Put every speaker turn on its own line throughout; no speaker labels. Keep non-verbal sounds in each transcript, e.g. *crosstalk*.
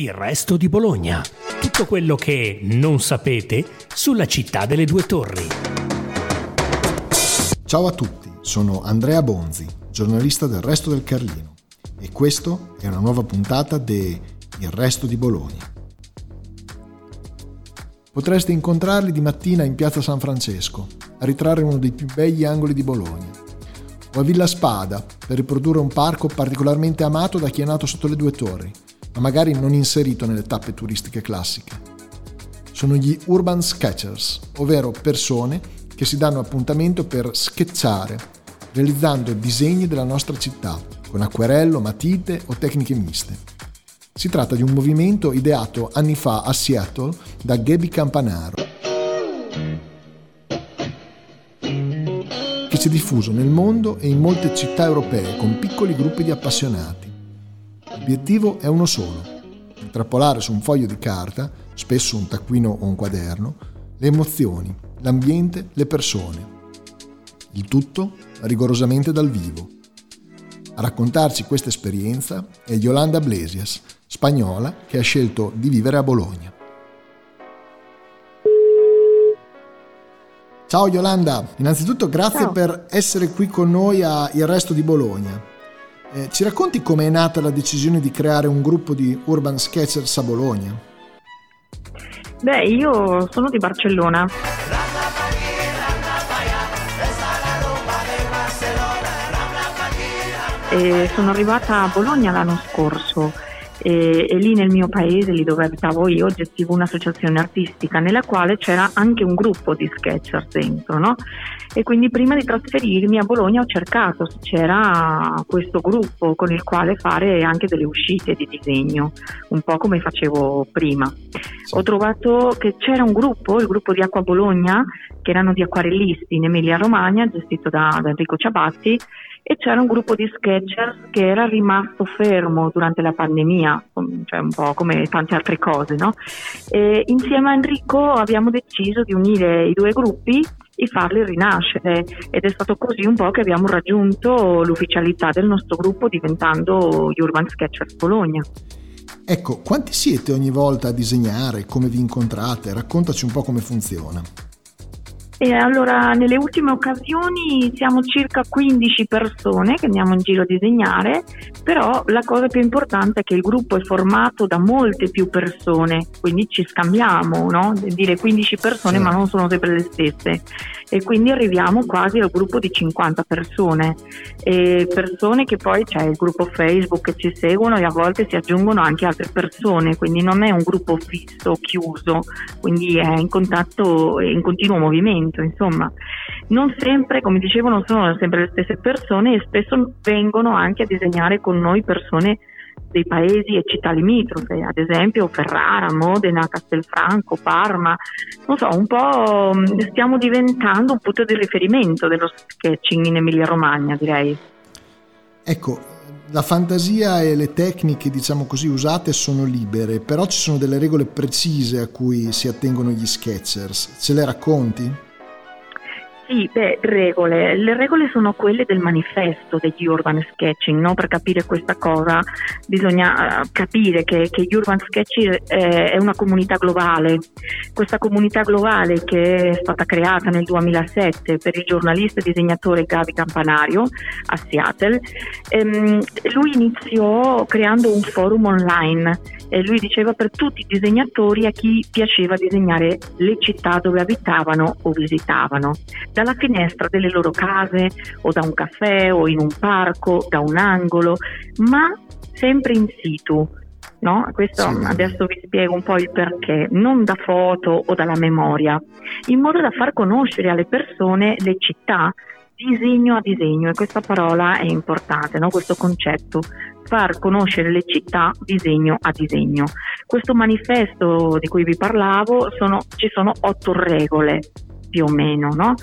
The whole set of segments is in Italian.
Il resto di Bologna. Tutto quello che non sapete sulla città delle due torri.
Ciao a tutti, sono Andrea Bonzi, giornalista del Resto del Carlino e questo è una nuova puntata di Il resto di Bologna. Potreste incontrarli di mattina in piazza San Francesco, a ritrarre uno dei più begli angoli di Bologna, o a Villa Spada per riprodurre un parco particolarmente amato da chi è nato sotto le due torri, ma magari non inserito nelle tappe turistiche classiche. Sono gli urban sketchers, ovvero persone che si danno appuntamento per sketchare, realizzando disegni della nostra città, con acquerello, matite o tecniche miste. Si tratta di un movimento ideato anni fa a Seattle da Gaby Campanaro, che si è diffuso nel mondo e in molte città europee con piccoli gruppi di appassionati. L'obiettivo è uno solo, intrappolare su un foglio di carta, spesso un taccuino o un quaderno, le emozioni, l'ambiente, le persone. Il tutto rigorosamente dal vivo. A raccontarci questa esperienza è Yolanda Blesias, spagnola che ha scelto di vivere a Bologna. Ciao Yolanda, innanzitutto grazie
Ciao.
per essere qui con noi a Il Resto di Bologna. Eh, ci racconti com'è nata la decisione di creare un gruppo di urban sketchers a Bologna?
Beh, io sono di Barcellona. E sono arrivata a Bologna l'anno scorso e, e lì nel mio paese, lì dove abitavo io, gestivo un'associazione artistica nella quale c'era anche un gruppo di sketchers dentro, no? E quindi prima di trasferirmi a Bologna ho cercato se c'era questo gruppo con il quale fare anche delle uscite di disegno, un po' come facevo prima. Ho trovato che c'era un gruppo, il gruppo di Acqua Bologna, che erano di acquarellisti in Emilia Romagna, gestito da, da Enrico Ciabatti, e c'era un gruppo di sketchers che era rimasto fermo durante la pandemia, cioè un po' come tante altre cose, no? E insieme a Enrico abbiamo deciso di unire i due gruppi e farli rinascere ed è stato così un po' che abbiamo raggiunto l'ufficialità del nostro gruppo diventando gli Urban Sketchers Bologna.
Ecco, quanti siete ogni volta a disegnare? Come vi incontrate? Raccontaci un po' come funziona.
E allora, nelle ultime occasioni siamo circa 15 persone che andiamo in giro a disegnare, però la cosa più importante è che il gruppo è formato da molte più persone, quindi ci scambiamo, no? Dire 15 persone,
Sì.
ma non sono sempre le stesse. E quindi arriviamo quasi al gruppo di 50 persone. E persone che poi c'è il gruppo Facebook che ci seguono e a volte si aggiungono anche altre persone, quindi non è un gruppo fisso, chiuso, quindi è in contatto in continuo movimento, insomma. Non sempre, come dicevo, non sono sempre le stesse persone e spesso vengono anche a disegnare con noi persone dei paesi e città limitrofe, ad esempio Ferrara, Modena, Castelfranco, Parma, non so, un po' mh, stiamo diventando un punto di riferimento dello sketching in Emilia Romagna, direi.
Ecco, la fantasia e le tecniche, diciamo così, usate sono libere, però ci sono delle regole precise a cui si attengono gli sketchers. Ce le racconti?
Sì, beh, regole. Le regole sono quelle del manifesto degli urban sketching, no? Per capire questa cosa bisogna eh, capire che, che gli urban sketching eh, è una comunità globale. Questa comunità globale che è stata creata nel 2007 per il giornalista e disegnatore Gabi Campanario a Seattle, ehm, lui iniziò creando un forum online e lui diceva per tutti i disegnatori a chi piaceva disegnare le città dove abitavano o visitavano, dalla finestra delle loro case o da un caffè o in un parco, da un angolo, ma sempre in situ. No? Questo
Sì.
adesso vi spiego un po' il perché, non da foto o dalla memoria, in modo da far conoscere alle persone le città disegno a disegno e questa parola è importante, no? questo concetto, far conoscere le città disegno a disegno. Questo manifesto di cui vi parlavo, sono- ci sono otto regole più o meno, no?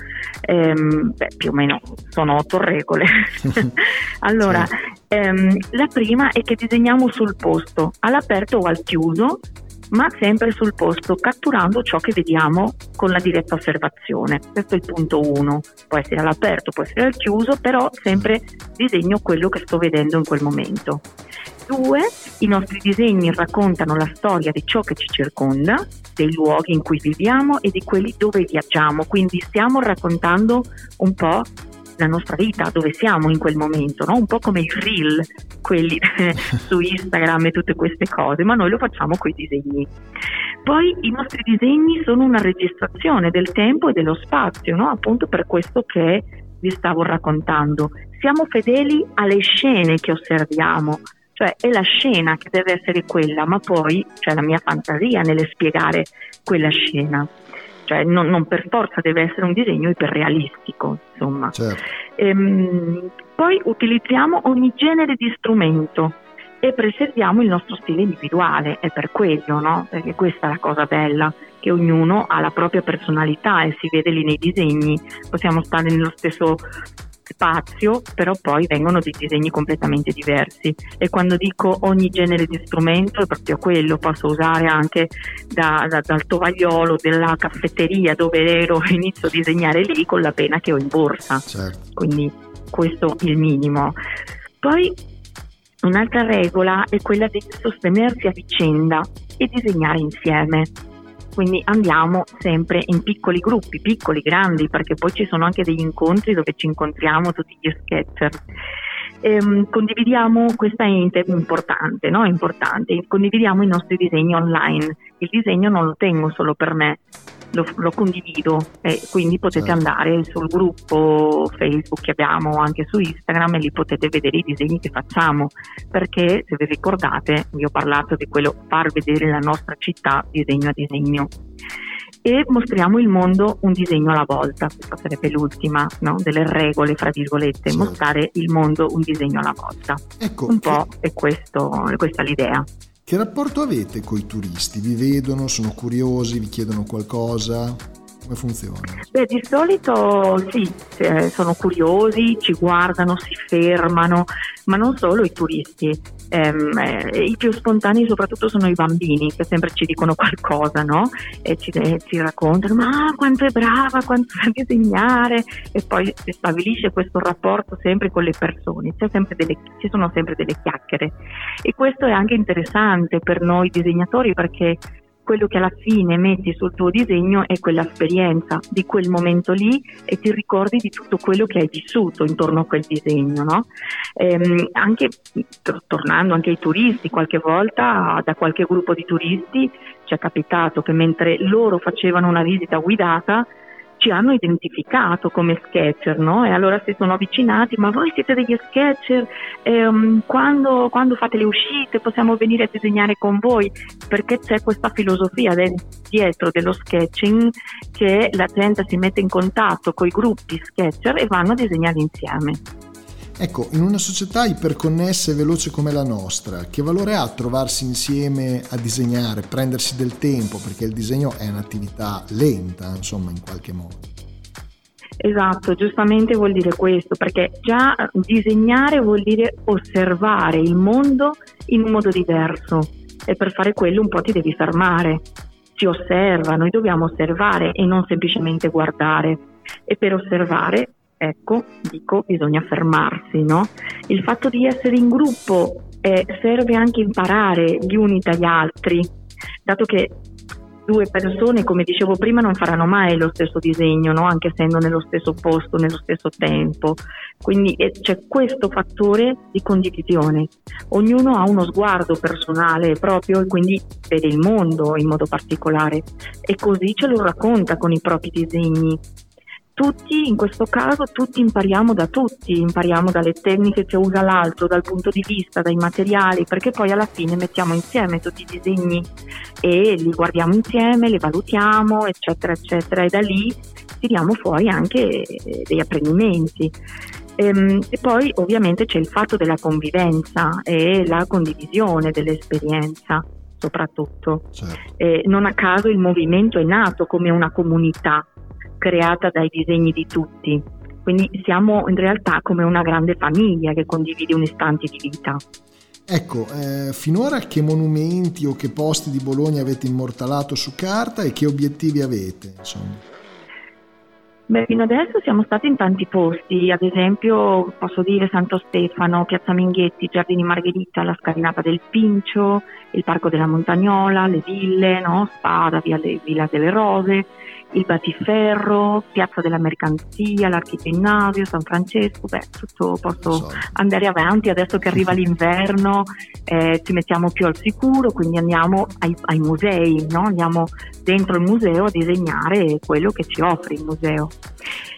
Ehm, beh, più o meno sono otto regole. *laughs* allora, ehm, la prima è che disegniamo sul posto, all'aperto o al chiuso, ma sempre sul posto, catturando ciò che vediamo con la diretta osservazione. Questo è il punto uno. Può essere all'aperto, può essere al chiuso, però sempre disegno quello che sto vedendo in quel momento. Due, i nostri disegni raccontano la storia di ciò che ci circonda, dei luoghi in cui viviamo e di quelli dove viaggiamo, quindi stiamo raccontando un po' la nostra vita, dove siamo in quel momento, no? un po' come i reel, quelli *laughs* su Instagram e tutte queste cose, ma noi lo facciamo con i disegni. Poi i nostri disegni sono una registrazione del tempo e dello spazio, no? appunto per questo che vi stavo raccontando. Siamo fedeli alle scene che osserviamo, cioè è la scena che deve essere quella, ma poi c'è la mia fantasia nelle spiegare quella scena cioè non, non, per forza deve essere un disegno iperrealistico, insomma. Certo. Ehm, poi utilizziamo ogni genere di strumento e preserviamo il nostro stile individuale, è per quello, no? Perché questa è la cosa bella, che ognuno ha la propria personalità e si vede lì nei disegni, possiamo stare nello stesso spazio, però poi vengono dei disegni completamente diversi. E quando dico ogni genere di strumento è proprio quello, posso usare anche da, da, dal tovagliolo della caffetteria dove ero *laughs* inizio a disegnare lì con la pena che ho in borsa. Certo. Quindi questo è il minimo. Poi un'altra regola è quella di sostenersi a vicenda e disegnare insieme quindi andiamo sempre in piccoli gruppi, piccoli, grandi, perché poi ci sono anche degli incontri dove ci incontriamo tutti gli sketcher. Ehm, condividiamo, questo è importante, no? importante, condividiamo i nostri disegni online. Il disegno non lo tengo solo per me, lo, lo condivido e quindi potete certo. andare sul gruppo Facebook che abbiamo anche su Instagram e lì potete vedere i disegni che facciamo perché se vi ricordate vi ho parlato di quello far vedere la nostra città disegno a disegno e mostriamo il mondo un disegno alla volta, questa sarebbe l'ultima no? delle regole, fra virgolette, certo. mostrare il mondo un disegno alla volta. Ecco, un po' che... è, questo, è questa l'idea.
Che rapporto avete con i turisti? Vi vedono, sono curiosi, vi chiedono qualcosa? Come funziona?
Beh, di solito sì, eh, sono curiosi, ci guardano, si fermano, ma non solo i turisti. Ehm, eh, I più spontanei soprattutto sono i bambini che sempre ci dicono qualcosa, no? E ci, eh, ci raccontano, ma quanto è brava, quanto sa disegnare e poi si stabilisce questo rapporto sempre con le persone, delle, ci sono sempre delle chiacchiere e questo è anche interessante per noi disegnatori perché quello che alla fine metti sul tuo disegno è quell'esperienza di quel momento lì e ti ricordi di tutto quello che hai vissuto intorno a quel disegno. No? Ehm, anche, tornando anche ai turisti, qualche volta da qualche gruppo di turisti ci è capitato che mentre loro facevano una visita guidata ci hanno identificato come sketcher, no? E allora si sono avvicinati, ma voi siete degli sketcher, ehm, quando, quando, fate le uscite possiamo venire a disegnare con voi, perché c'è questa filosofia del, dietro dello sketching che la gente si mette in contatto con i gruppi sketcher e vanno a disegnare insieme.
Ecco, in una società iperconnessa e veloce come la nostra, che valore ha trovarsi insieme a disegnare, prendersi del tempo, perché il disegno è un'attività lenta, insomma, in qualche modo?
Esatto, giustamente vuol dire questo, perché già disegnare vuol dire osservare il mondo in un modo diverso e per fare quello un po' ti devi fermare. Si osserva, noi dobbiamo osservare e non semplicemente guardare. E per osservare ecco, dico, bisogna fermarsi, no? Il fatto di essere in gruppo eh, serve anche imparare gli uni dagli altri, dato che due persone, come dicevo prima, non faranno mai lo stesso disegno, no? anche essendo nello stesso posto, nello stesso tempo. Quindi eh, c'è questo fattore di condivisione. Ognuno ha uno sguardo personale proprio e quindi vede il mondo in modo particolare e così ce lo racconta con i propri disegni tutti, in questo caso, tutti impariamo da tutti, impariamo dalle tecniche che usa l'altro, dal punto di vista, dai materiali, perché poi alla fine mettiamo insieme tutti i disegni e li guardiamo insieme, li valutiamo, eccetera, eccetera, e da lì tiriamo fuori anche degli apprendimenti. Ehm, e poi ovviamente c'è il fatto della convivenza e la condivisione dell'esperienza soprattutto. Certo. Eh, non a caso il movimento è nato come una comunità, creata dai disegni di tutti. Quindi siamo in realtà come una grande famiglia che condivide un istante di vita.
Ecco, eh, finora che monumenti o che posti di Bologna avete immortalato su carta e che obiettivi avete? Insomma?
Beh, fino adesso siamo stati in tanti posti, ad esempio posso dire Santo Stefano, Piazza Minghetti, Giardini Margherita, la Scalinata del Pincio, il Parco della Montagnola, le ville, no? Spada, via de, Villa delle Rose, il Batiferro, Piazza della Mercanzia, l'Archiginnasio, San Francesco, beh, tutto posso andare avanti, adesso che arriva *laughs* l'inverno eh, ci mettiamo più al sicuro, quindi andiamo ai, ai musei, no? andiamo dentro il museo a disegnare quello che ci offre il museo.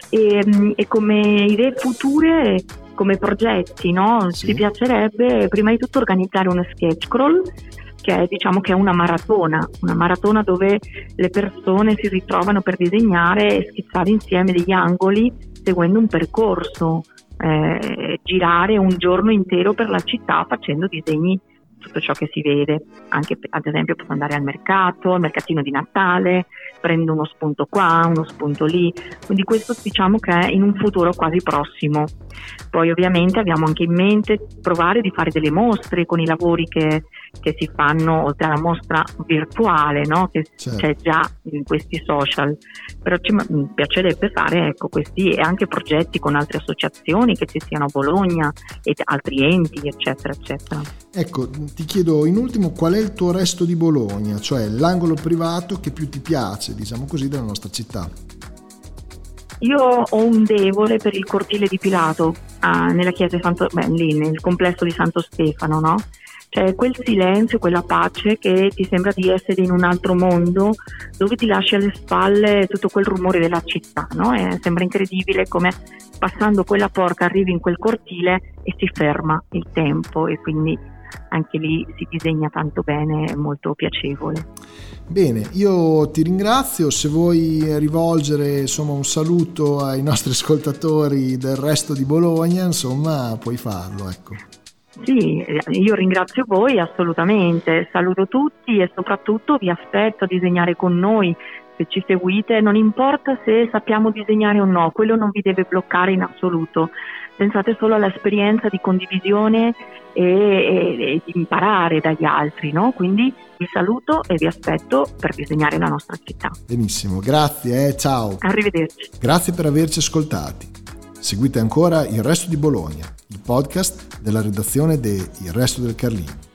E, e come idee future come progetti, no? sì. ci piacerebbe prima di tutto organizzare uno sketch crawl che è, diciamo che è una maratona, una maratona dove le persone si ritrovano per disegnare e schizzare insieme degli angoli seguendo un percorso, eh, girare un giorno intero per la città facendo disegni tutto ciò che si vede, anche ad esempio posso andare al mercato, al mercatino di Natale, prendo uno spunto qua, uno spunto lì, quindi questo diciamo che è in un futuro quasi prossimo. Poi ovviamente abbiamo anche in mente provare di fare delle mostre con i lavori che, che si fanno oltre alla mostra virtuale no? che certo. c'è già in questi social, però ci piacerebbe fare ecco, questi e anche progetti con altre associazioni che ci siano a Bologna e altri enti eccetera eccetera.
Ecco, ti chiedo in ultimo qual è il tuo resto di Bologna, cioè l'angolo privato che più ti piace, diciamo così, della nostra città.
Io ho un devole per il cortile di Pilato, ah, nella chiesa di Santo, beh, lì nel complesso di Santo Stefano, no? Cioè quel silenzio, quella pace che ti sembra di essere in un altro mondo dove ti lasci alle spalle tutto quel rumore della città, no? E sembra incredibile come passando quella porta arrivi in quel cortile e si ferma il tempo e quindi anche lì si disegna tanto bene, è molto piacevole.
Bene, io ti ringrazio, se vuoi rivolgere insomma, un saluto ai nostri ascoltatori del resto di Bologna, insomma puoi farlo. Ecco.
Sì, io ringrazio voi assolutamente, saluto tutti e soprattutto vi aspetto a disegnare con noi. Se ci seguite, non importa se sappiamo disegnare o no, quello non vi deve bloccare in assoluto. Pensate solo all'esperienza di condivisione e, e, e di imparare dagli altri, no? Quindi vi saluto e vi aspetto per disegnare la nostra città.
Benissimo, grazie, eh, ciao.
Arrivederci.
Grazie per averci ascoltati. Seguite ancora Il Resto di Bologna, il podcast della redazione de Il Resto del Carlino.